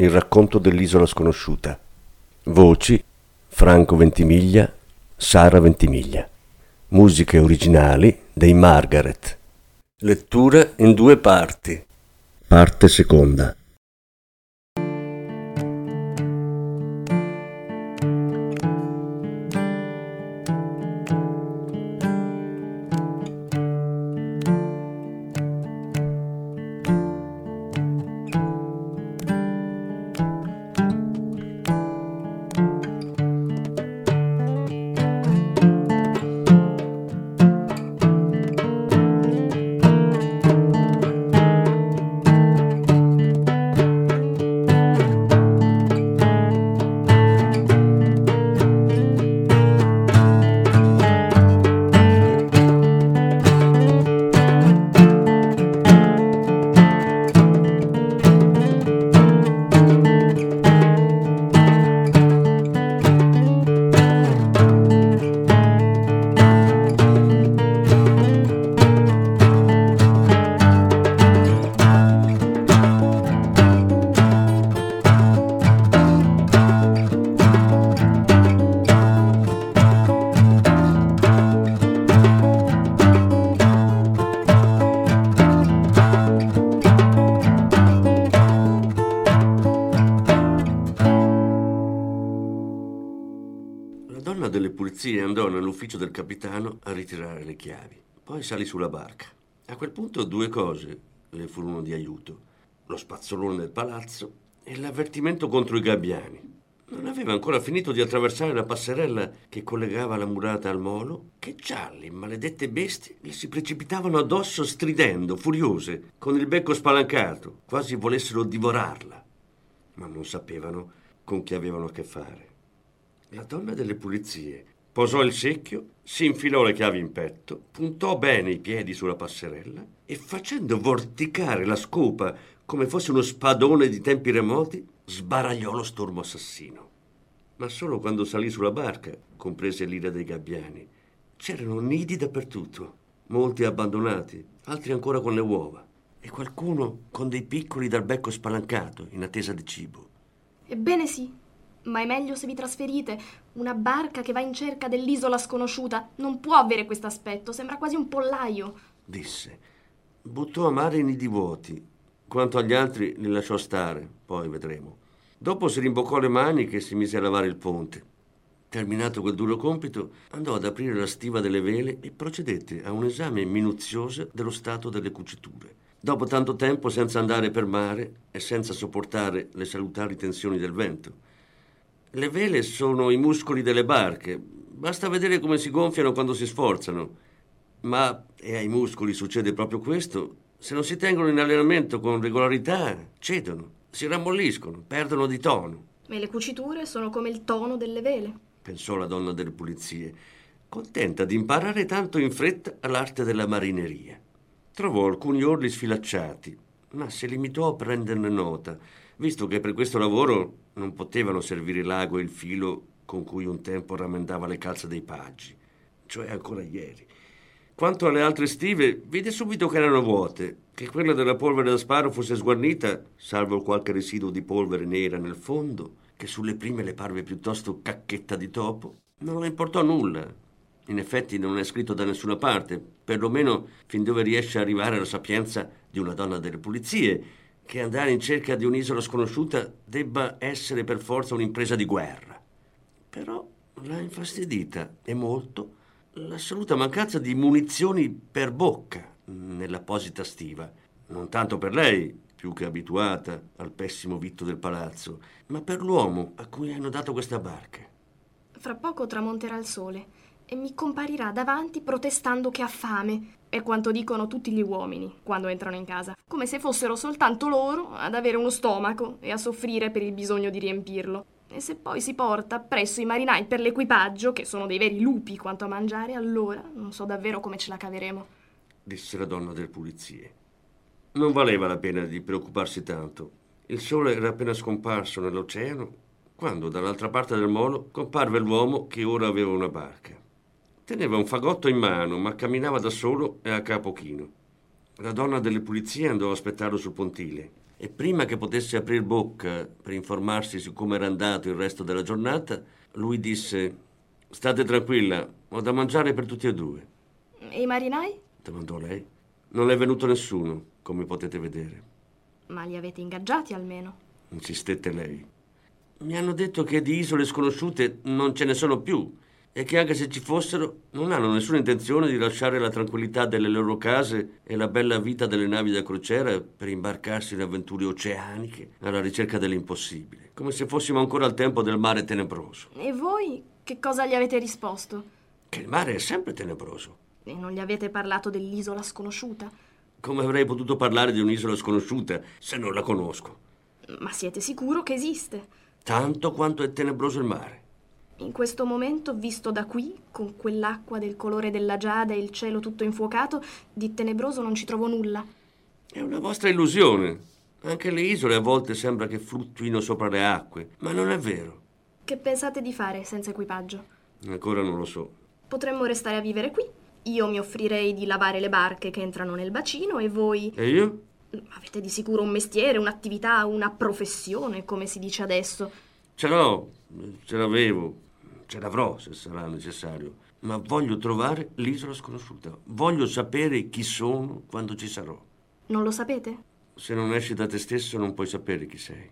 il racconto dell'isola sconosciuta. Voci Franco Ventimiglia, Sara Ventimiglia. Musiche originali dei Margaret. Lettura in due parti. Parte seconda. Andò nell'ufficio del capitano a ritirare le chiavi. Poi salì sulla barca. A quel punto due cose le furono di aiuto. Lo spazzolone del palazzo e l'avvertimento contro i gabbiani. Non aveva ancora finito di attraversare la passerella che collegava la murata al molo che già le maledette bestie gli si precipitavano addosso stridendo, furiose, con il becco spalancato, quasi volessero divorarla. Ma non sapevano con chi avevano a che fare. La donna delle pulizie Posò il secchio, si infilò le chiavi in petto, puntò bene i piedi sulla passerella e facendo vorticare la scopa come fosse uno spadone di tempi remoti, sbaragliò lo stormo assassino. Ma solo quando salì sulla barca comprese l'ira dei gabbiani. C'erano nidi dappertutto, molti abbandonati, altri ancora con le uova, e qualcuno con dei piccoli dal becco spalancato in attesa di cibo. Ebbene sì, ma è meglio se vi trasferite. Una barca che va in cerca dell'isola sconosciuta non può avere questo aspetto, sembra quasi un pollaio. Disse. Buttò a mare i nidi vuoti. Quanto agli altri li lasciò stare, poi vedremo. Dopo si rimboccò le maniche e si mise a lavare il ponte. Terminato quel duro compito, andò ad aprire la stiva delle vele e procedette a un esame minuzioso dello stato delle cuciture. Dopo tanto tempo senza andare per mare e senza sopportare le salutari tensioni del vento. Le vele sono i muscoli delle barche. Basta vedere come si gonfiano quando si sforzano. Ma, e ai muscoli succede proprio questo, se non si tengono in allenamento con regolarità, cedono, si rammolliscono, perdono di tono. E le cuciture sono come il tono delle vele, pensò la donna delle pulizie, contenta di imparare tanto in fretta l'arte della marineria. Trovò alcuni orli sfilacciati, ma si limitò a prenderne nota visto che per questo lavoro non potevano servire l'ago e il filo con cui un tempo rammendava le calze dei paggi, cioè ancora ieri. Quanto alle altre stive, vide subito che erano vuote, che quella della polvere da sparo fosse sguarnita, salvo qualche residuo di polvere nera nel fondo, che sulle prime le parve piuttosto cacchetta di topo. Non le importò nulla. In effetti non è scritto da nessuna parte, perlomeno fin dove riesce a arrivare la sapienza di una donna delle pulizie, che andare in cerca di un'isola sconosciuta debba essere per forza un'impresa di guerra. Però l'ha infastidita e molto l'assoluta mancanza di munizioni per bocca nell'apposita stiva. Non tanto per lei, più che abituata al pessimo vitto del palazzo, ma per l'uomo a cui hanno dato questa barca. Fra poco tramonterà il sole e mi comparirà davanti protestando che ha fame. È quanto dicono tutti gli uomini quando entrano in casa, come se fossero soltanto loro ad avere uno stomaco e a soffrire per il bisogno di riempirlo. E se poi si porta presso i marinai per l'equipaggio, che sono dei veri lupi quanto a mangiare, allora non so davvero come ce la caveremo. Disse la donna delle pulizie. Non valeva la pena di preoccuparsi tanto. Il sole era appena scomparso nell'oceano quando dall'altra parte del molo comparve l'uomo che ora aveva una barca. Teneva un fagotto in mano, ma camminava da solo e a capo chino. La donna delle pulizie andò a aspettarlo sul pontile e prima che potesse aprire bocca per informarsi su come era andato il resto della giornata, lui disse: State tranquilla, ho da mangiare per tutti e due. E i marinai? domandò lei. Non è venuto nessuno, come potete vedere. Ma li avete ingaggiati almeno? Insistette lei. Mi hanno detto che di isole sconosciute non ce ne sono più e che anche se ci fossero non hanno nessuna intenzione di lasciare la tranquillità delle loro case e la bella vita delle navi da crociera per imbarcarsi in avventure oceaniche alla ricerca dell'impossibile, come se fossimo ancora al tempo del mare tenebroso. E voi che cosa gli avete risposto? Che il mare è sempre tenebroso. E non gli avete parlato dell'isola sconosciuta? Come avrei potuto parlare di un'isola sconosciuta se non la conosco? Ma siete sicuro che esiste? Tanto quanto è tenebroso il mare. In questo momento, visto da qui, con quell'acqua del colore della giada e il cielo tutto infuocato, di tenebroso non ci trovo nulla. È una vostra illusione. Anche le isole a volte sembra che fluttuino sopra le acque, ma non è vero. Che pensate di fare senza equipaggio? Ancora non lo so. Potremmo restare a vivere qui. Io mi offrirei di lavare le barche che entrano nel bacino e voi... E io? Avete di sicuro un mestiere, un'attività, una professione, come si dice adesso. Ce l'ho, ce l'avevo, ce l'avrò se sarà necessario, ma voglio trovare l'isola sconosciuta. Voglio sapere chi sono quando ci sarò. Non lo sapete? Se non esci da te stesso non puoi sapere chi sei.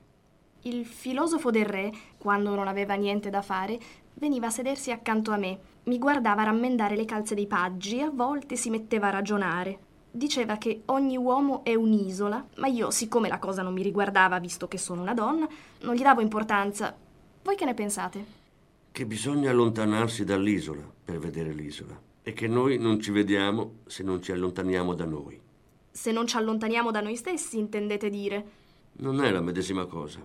Il filosofo del re, quando non aveva niente da fare, veniva a sedersi accanto a me, mi guardava rammendare le calze dei paggi e a volte si metteva a ragionare. Diceva che ogni uomo è un'isola, ma io, siccome la cosa non mi riguardava, visto che sono una donna, non gli davo importanza. Voi che ne pensate? Che bisogna allontanarsi dall'isola per vedere l'isola e che noi non ci vediamo se non ci allontaniamo da noi. Se non ci allontaniamo da noi stessi, intendete dire? Non è la medesima cosa.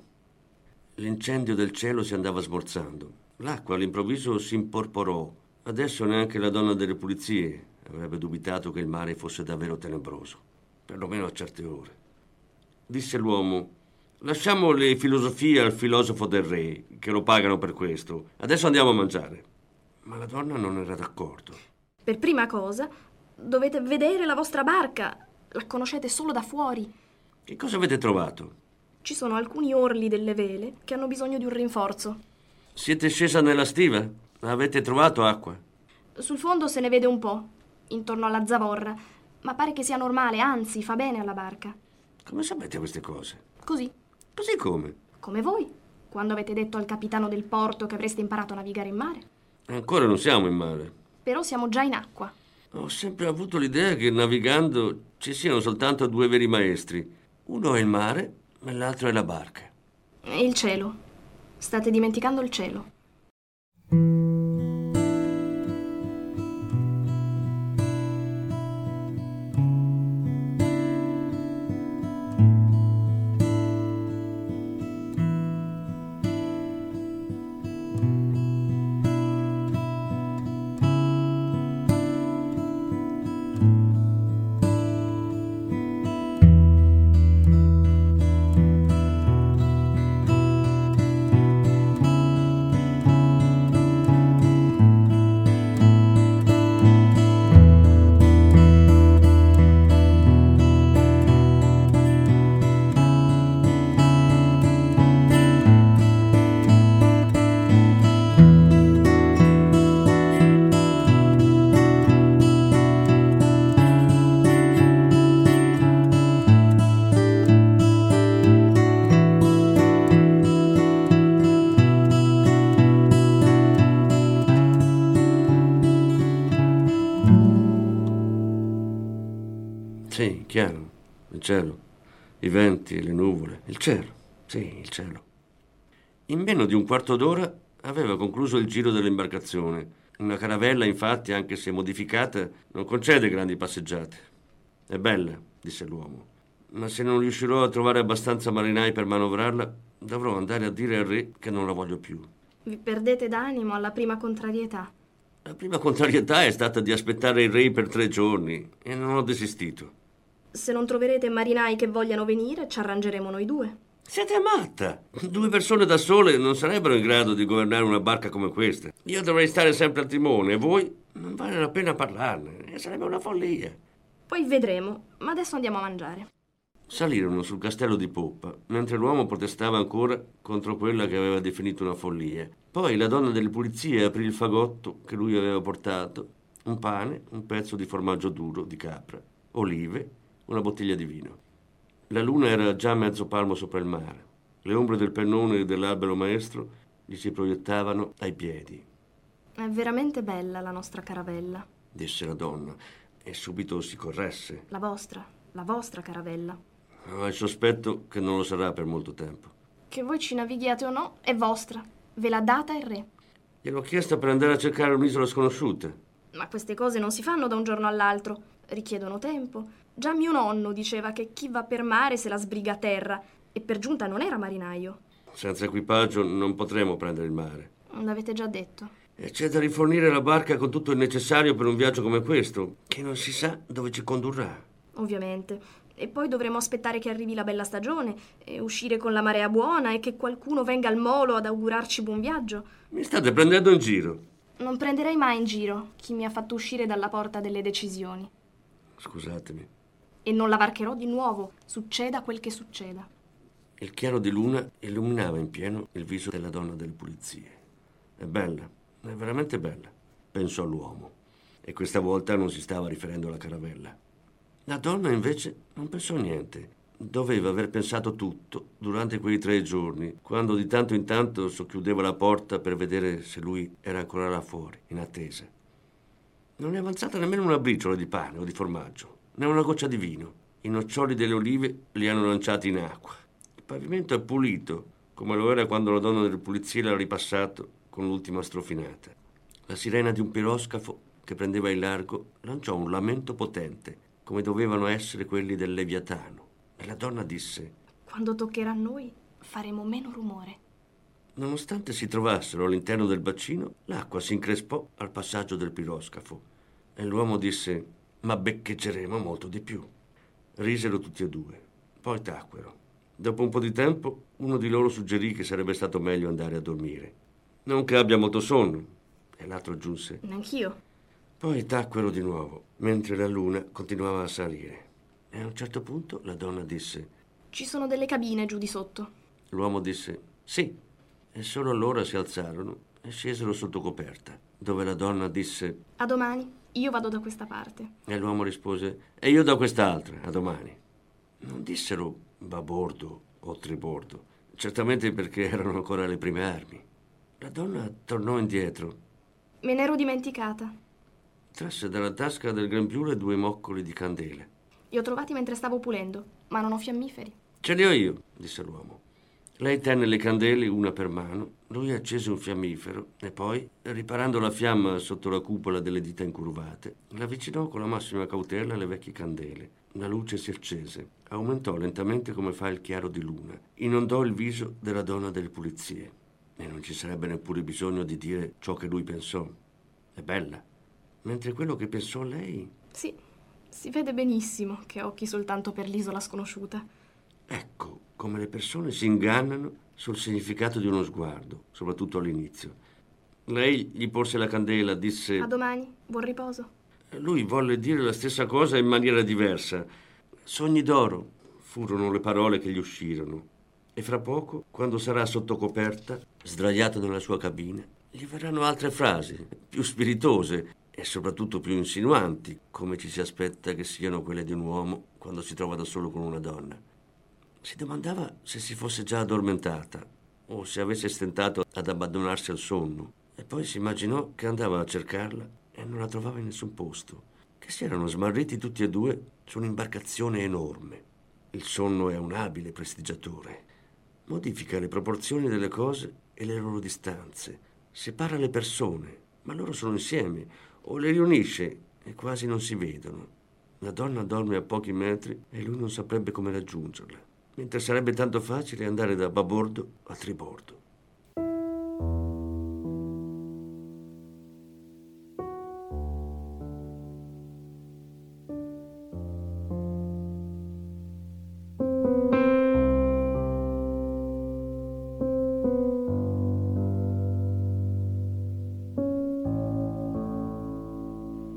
L'incendio del cielo si andava smorzando. L'acqua all'improvviso si imporporò. Adesso neanche la donna delle pulizie avrebbe dubitato che il mare fosse davvero tenebroso, perlomeno a certe ore. Disse l'uomo, Lasciamo le filosofie al filosofo del re, che lo pagano per questo. Adesso andiamo a mangiare. Ma la donna non era d'accordo. Per prima cosa, dovete vedere la vostra barca. La conoscete solo da fuori. Che cosa avete trovato? Ci sono alcuni orli delle vele che hanno bisogno di un rinforzo. Siete scesa nella stiva? Avete trovato acqua? Sul fondo se ne vede un po', intorno alla zavorra, ma pare che sia normale, anzi fa bene alla barca. Come sapete queste cose? Così. Così come? Come voi, quando avete detto al capitano del porto che avreste imparato a navigare in mare. Ancora non siamo in mare. Però siamo già in acqua. Ho sempre avuto l'idea che navigando ci siano soltanto due veri maestri. Uno è il mare e l'altro è la barca. E il cielo. State dimenticando il cielo. Cielo, i venti, le nuvole, il cielo. Sì, il cielo. In meno di un quarto d'ora aveva concluso il giro dell'imbarcazione Una caravella, infatti, anche se modificata, non concede grandi passeggiate. È bella, disse l'uomo, ma se non riuscirò a trovare abbastanza marinai per manovrarla, dovrò andare a dire al re che non la voglio più. Vi perdete d'animo alla prima contrarietà. La prima contrarietà è stata di aspettare il re per tre giorni e non ho desistito. Se non troverete marinai che vogliano venire, ci arrangeremo noi due. Siete matta! Due persone da sole non sarebbero in grado di governare una barca come questa. Io dovrei stare sempre al timone e voi non vale la pena parlarne. Sarebbe una follia. Poi vedremo, ma adesso andiamo a mangiare. Salirono sul castello di poppa, mentre l'uomo protestava ancora contro quella che aveva definito una follia. Poi la donna delle pulizie aprì il fagotto che lui aveva portato, un pane, un pezzo di formaggio duro di capra, olive, una bottiglia di vino. La luna era già mezzo palmo sopra il mare. Le ombre del pennone e dell'albero maestro gli si proiettavano ai piedi. È veramente bella la nostra caravella. Disse la donna e subito si corresse. La vostra, la vostra caravella. Ho il sospetto che non lo sarà per molto tempo. Che voi ci navighiate o no, è vostra. Ve l'ha data il re. Gliel'ho chiesta per andare a cercare un'isola sconosciuta. Ma queste cose non si fanno da un giorno all'altro. Richiedono tempo. Già mio nonno diceva che chi va per mare se la sbriga a terra e per giunta non era marinaio. Senza equipaggio non potremo prendere il mare. L'avete già detto. E c'è da rifornire la barca con tutto il necessario per un viaggio come questo, che non si sa dove ci condurrà. Ovviamente. E poi dovremo aspettare che arrivi la bella stagione e uscire con la marea buona e che qualcuno venga al molo ad augurarci buon viaggio. Mi state prendendo in giro. Non prenderei mai in giro chi mi ha fatto uscire dalla porta delle decisioni. Scusatemi e non la varcherò di nuovo, succeda quel che succeda. Il chiaro di luna illuminava in pieno il viso della donna delle pulizie. È bella, è veramente bella, pensò l'uomo. E questa volta non si stava riferendo alla caravella. La donna invece non pensò niente. Doveva aver pensato tutto durante quei tre giorni, quando di tanto in tanto socchiudeva la porta per vedere se lui era ancora là fuori, in attesa. Non è avanzata nemmeno una briciola di pane o di formaggio né una goccia di vino. I noccioli delle olive li hanno lanciati in acqua. Il pavimento è pulito, come lo era quando la donna delle pulizie l'ha ripassato con l'ultima strofinata. La sirena di un piroscafo che prendeva il largo lanciò un lamento potente, come dovevano essere quelli del Leviatano. E la donna disse: Quando toccherà a noi faremo meno rumore. Nonostante si trovassero all'interno del bacino, l'acqua si increspò al passaggio del piroscafo e l'uomo disse: ma beccheggeremo molto di più. Risero tutti e due, poi tacquero. Dopo un po' di tempo uno di loro suggerì che sarebbe stato meglio andare a dormire. Non che abbia molto sonno, e l'altro aggiunse. Neanch'io. Poi tacquero di nuovo, mentre la luna continuava a salire. E a un certo punto la donna disse: Ci sono delle cabine giù di sotto. L'uomo disse: Sì. E solo allora si alzarono e scesero sotto coperta, dove la donna disse: A domani. Io vado da questa parte. E l'uomo rispose, e io da quest'altra, a domani. Non dissero babordo o tribordo, certamente perché erano ancora le prime armi. La donna tornò indietro. Me n'ero dimenticata. Trasse dalla tasca del grembiule due moccoli di candele. Li ho trovati mentre stavo pulendo, ma non ho fiammiferi. Ce li ho io, disse l'uomo. Lei tenne le candele una per mano, lui accese un fiammifero e poi, riparando la fiamma sotto la cupola delle dita incurvate, l'avvicinò con la massima cautela alle vecchie candele. La luce si accese, aumentò lentamente come fa il chiaro di luna, inondò il viso della donna delle pulizie. E non ci sarebbe neppure bisogno di dire ciò che lui pensò. È bella. Mentre quello che pensò lei... Sì, si vede benissimo che ha occhi soltanto per l'isola sconosciuta. Ecco, come le persone si ingannano sul significato di uno sguardo, soprattutto all'inizio. Lei gli porse la candela, disse... A domani, buon riposo. Lui volle dire la stessa cosa in maniera diversa. Sogni d'oro furono le parole che gli uscirono. E fra poco, quando sarà sotto coperta, sdraiato nella sua cabina, gli verranno altre frasi, più spiritose e soprattutto più insinuanti, come ci si aspetta che siano quelle di un uomo quando si trova da solo con una donna. Si domandava se si fosse già addormentata o se avesse stentato ad abbandonarsi al sonno e poi si immaginò che andava a cercarla e non la trovava in nessun posto, che si erano smarriti tutti e due su un'imbarcazione enorme. Il sonno è un abile prestigiatore. Modifica le proporzioni delle cose e le loro distanze, separa le persone ma loro sono insieme, o le riunisce e quasi non si vedono. La donna dorme a pochi metri e lui non saprebbe come raggiungerla, mentre sarebbe tanto facile andare da babordo a tribordo.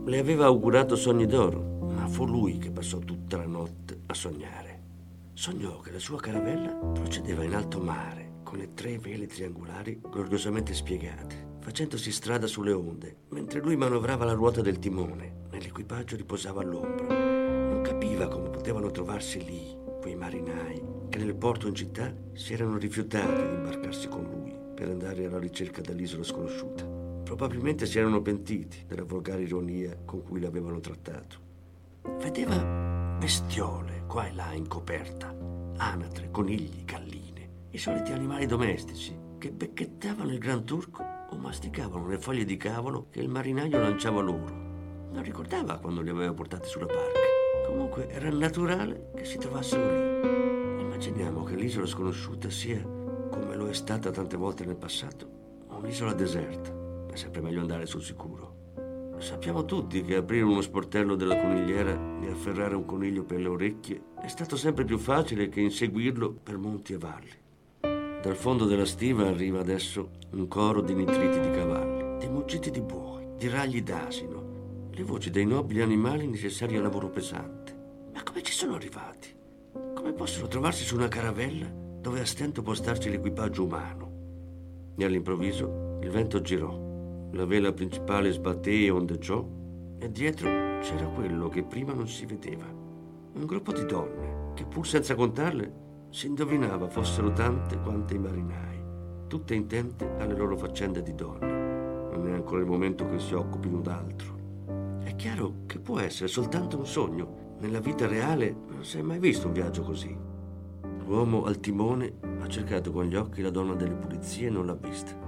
Le aveva augurato sogni d'oro, ma fu lui che passò tutta la notte a sognare. Sognò che la sua caravella procedeva in alto mare, con le tre vele triangolari gloriosamente spiegate, facendosi strada sulle onde, mentre lui manovrava la ruota del timone e l'equipaggio riposava all'ombra. Non capiva come potevano trovarsi lì quei marinai che nel porto in città si erano rifiutati di imbarcarsi con lui per andare alla ricerca dell'isola sconosciuta. Probabilmente si erano pentiti della volgare ironia con cui l'avevano trattato. Vedeva bestiole qua e là in coperta, anatre, conigli, galline, i soliti animali domestici che becchettavano il gran turco o masticavano le foglie di cavolo che il marinaio lanciava loro. Non ricordava quando li aveva portati sulla barca. Comunque era naturale che si trovassero lì. Immaginiamo che l'isola sconosciuta sia, come lo è stata tante volte nel passato, un'isola deserta è sempre meglio andare sul sicuro. Sappiamo tutti che aprire uno sportello della conigliera e afferrare un coniglio per le orecchie è stato sempre più facile che inseguirlo per monti e valli. Dal fondo della stiva arriva adesso un coro di nitriti di cavalli, di muggiti di buoi, di ragli d'asino, le voci dei nobili animali necessari al lavoro pesante. Ma come ci sono arrivati? Come possono trovarsi su una caravella dove a stento può starci l'equipaggio umano? E all'improvviso il vento girò la vela principale sbatté e ondeggiò e dietro c'era quello che prima non si vedeva. Un gruppo di donne che pur senza contarle si indovinava fossero tante quante i marinai, tutte intente alle loro faccende di donne. Non è ancora il momento che si occupino d'altro. È chiaro che può essere soltanto un sogno. Nella vita reale non si è mai visto un viaggio così. L'uomo al timone ha cercato con gli occhi la donna delle pulizie e non l'ha vista.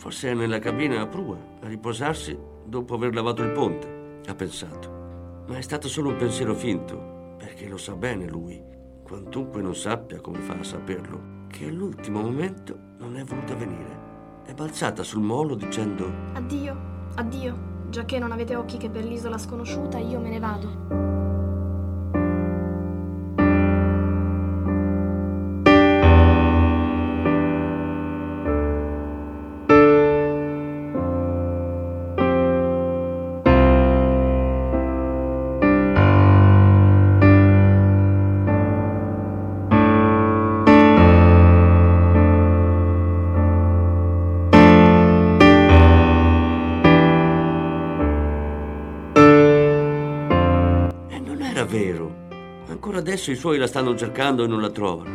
Forse è nella cabina a prua, a riposarsi dopo aver lavato il ponte, ha pensato. Ma è stato solo un pensiero finto, perché lo sa bene lui, quantunque non sappia come fa a saperlo, che all'ultimo momento non è voluta venire. È balzata sul molo dicendo Addio, addio, già che non avete occhi che per l'isola sconosciuta, io me ne vado. Adesso i suoi la stanno cercando e non la trovano.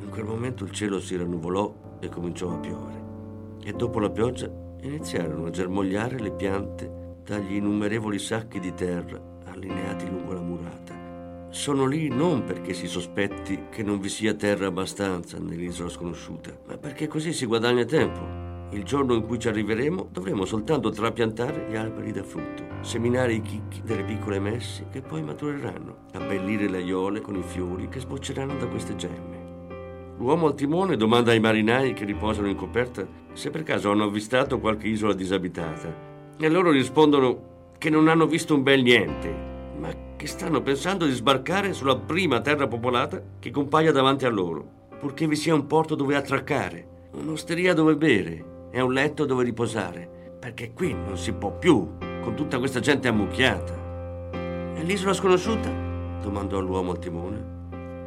In quel momento il cielo si rannuvolò e cominciò a piovere. E dopo la pioggia iniziarono a germogliare le piante dagli innumerevoli sacchi di terra allineati lungo la murata. Sono lì non perché si sospetti che non vi sia terra abbastanza nell'isola sconosciuta, ma perché così si guadagna tempo. Il giorno in cui ci arriveremo dovremo soltanto trapiantare gli alberi da frutto, seminare i chicchi delle piccole messi che poi matureranno, abbellire le aiole con i fiori che sbocceranno da queste gemme. L'uomo al timone domanda ai marinai che riposano in coperta se per caso hanno avvistato qualche isola disabitata e loro rispondono che non hanno visto un bel niente, ma che stanno pensando di sbarcare sulla prima terra popolata che compaia davanti a loro, purché vi sia un porto dove attraccare, un'osteria dove bere e un letto dove riposare, perché qui non si può più, con tutta questa gente ammucchiata. E l'isola sconosciuta? domandò l'uomo al timone.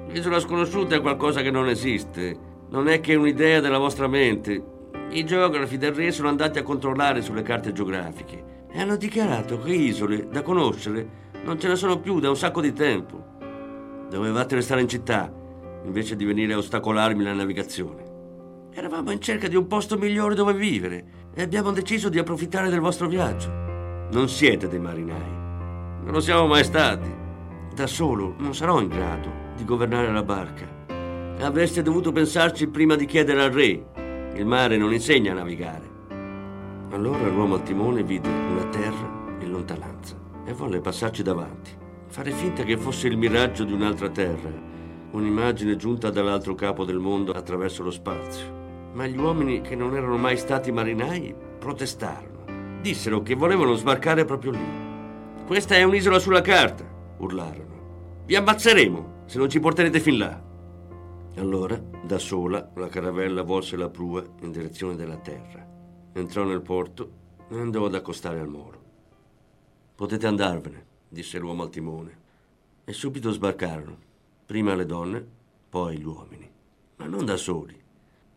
L'isola sconosciuta è qualcosa che non esiste, non è che un'idea della vostra mente. I geografi del re sono andati a controllare sulle carte geografiche e hanno dichiarato che isole da conoscere non ce ne sono più da un sacco di tempo. Dovevate restare in città invece di venire a ostacolarmi la navigazione. Eravamo in cerca di un posto migliore dove vivere e abbiamo deciso di approfittare del vostro viaggio. Non siete dei marinai. Non lo siamo mai stati. Da solo non sarò in grado di governare la barca. Avreste dovuto pensarci prima di chiedere al re. Il mare non insegna a navigare. Allora l'uomo al timone vide una terra in lontananza e volle passarci davanti, fare finta che fosse il miraggio di un'altra terra, un'immagine giunta dall'altro capo del mondo attraverso lo spazio. Ma gli uomini che non erano mai stati marinai protestarono. Dissero che volevano sbarcare proprio lì. Questa è un'isola sulla carta, urlarono. Vi ammazzeremo se non ci porterete fin là. Allora, da sola, la caravella volse la prua in direzione della terra. Entrò nel porto e andò ad accostare al molo. Potete andarvene, disse l'uomo al timone. E subito sbarcarono, prima le donne, poi gli uomini. Ma non da soli.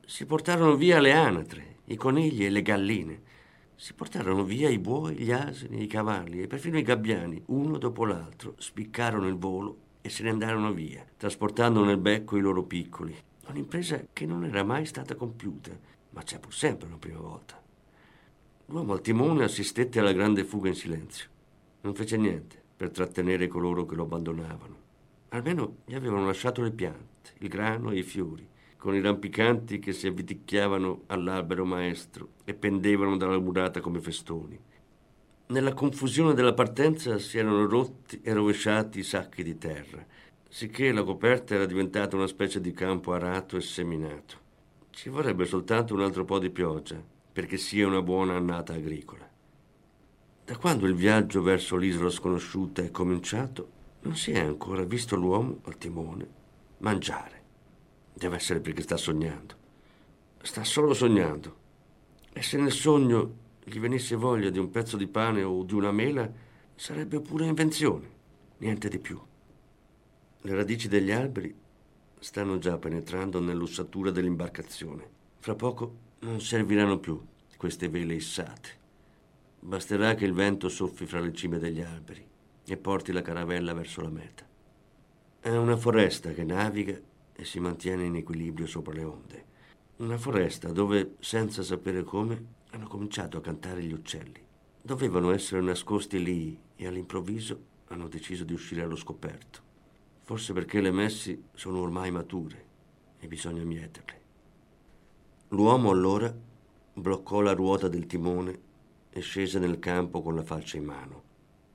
Si portarono via le anatre, i conigli e le galline. Si portarono via i buoi, gli asini, i cavalli e perfino i gabbiani, uno dopo l'altro, spiccarono il volo e se ne andarono via, trasportando nel becco i loro piccoli. Un'impresa che non era mai stata compiuta, ma c'è pur sempre una prima volta. L'uomo al timone assistette alla grande fuga in silenzio. Non fece niente per trattenere coloro che lo abbandonavano. Almeno gli avevano lasciato le piante, il grano e i fiori, con i rampicanti che si avviticchiavano all'albero maestro e pendevano dalla murata come festoni. Nella confusione della partenza si erano rotti e rovesciati i sacchi di terra, sicché la coperta era diventata una specie di campo arato e seminato. Ci vorrebbe soltanto un altro po' di pioggia perché sia una buona annata agricola. Da quando il viaggio verso l'isola sconosciuta è cominciato, non si è ancora visto l'uomo al timone mangiare. Deve essere perché sta sognando. Sta solo sognando. E se nel sogno gli venisse voglia di un pezzo di pane o di una mela, sarebbe pure invenzione, niente di più. Le radici degli alberi stanno già penetrando nell'ossatura dell'imbarcazione. Fra poco non serviranno più queste vele issate. Basterà che il vento soffi fra le cime degli alberi e porti la caravella verso la meta. È una foresta che naviga e si mantiene in equilibrio sopra le onde. Una foresta dove, senza sapere come, hanno cominciato a cantare gli uccelli. Dovevano essere nascosti lì e all'improvviso hanno deciso di uscire allo scoperto. Forse perché le messi sono ormai mature e bisogna mieterle. L'uomo allora bloccò la ruota del timone e scese nel campo con la falce in mano.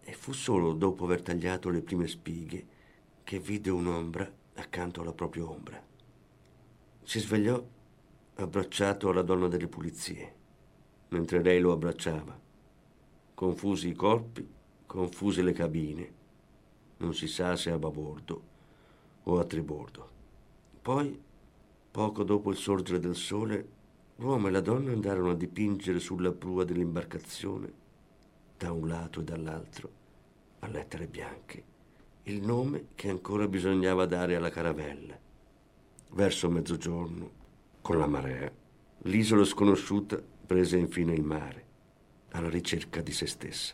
E fu solo dopo aver tagliato le prime spighe che vide un'ombra accanto alla propria ombra. Si svegliò abbracciato alla donna delle pulizie mentre lei lo abbracciava. Confusi i corpi, confuse le cabine. Non si sa se a babordo o a tribordo. Poi, poco dopo il sorgere del sole, l'uomo e la donna andarono a dipingere sulla prua dell'imbarcazione, da un lato e dall'altro, a lettere bianche, il nome che ancora bisognava dare alla caravella. Verso mezzogiorno, con la marea, l'isola sconosciuta prese infine il mare, alla ricerca di se stessa.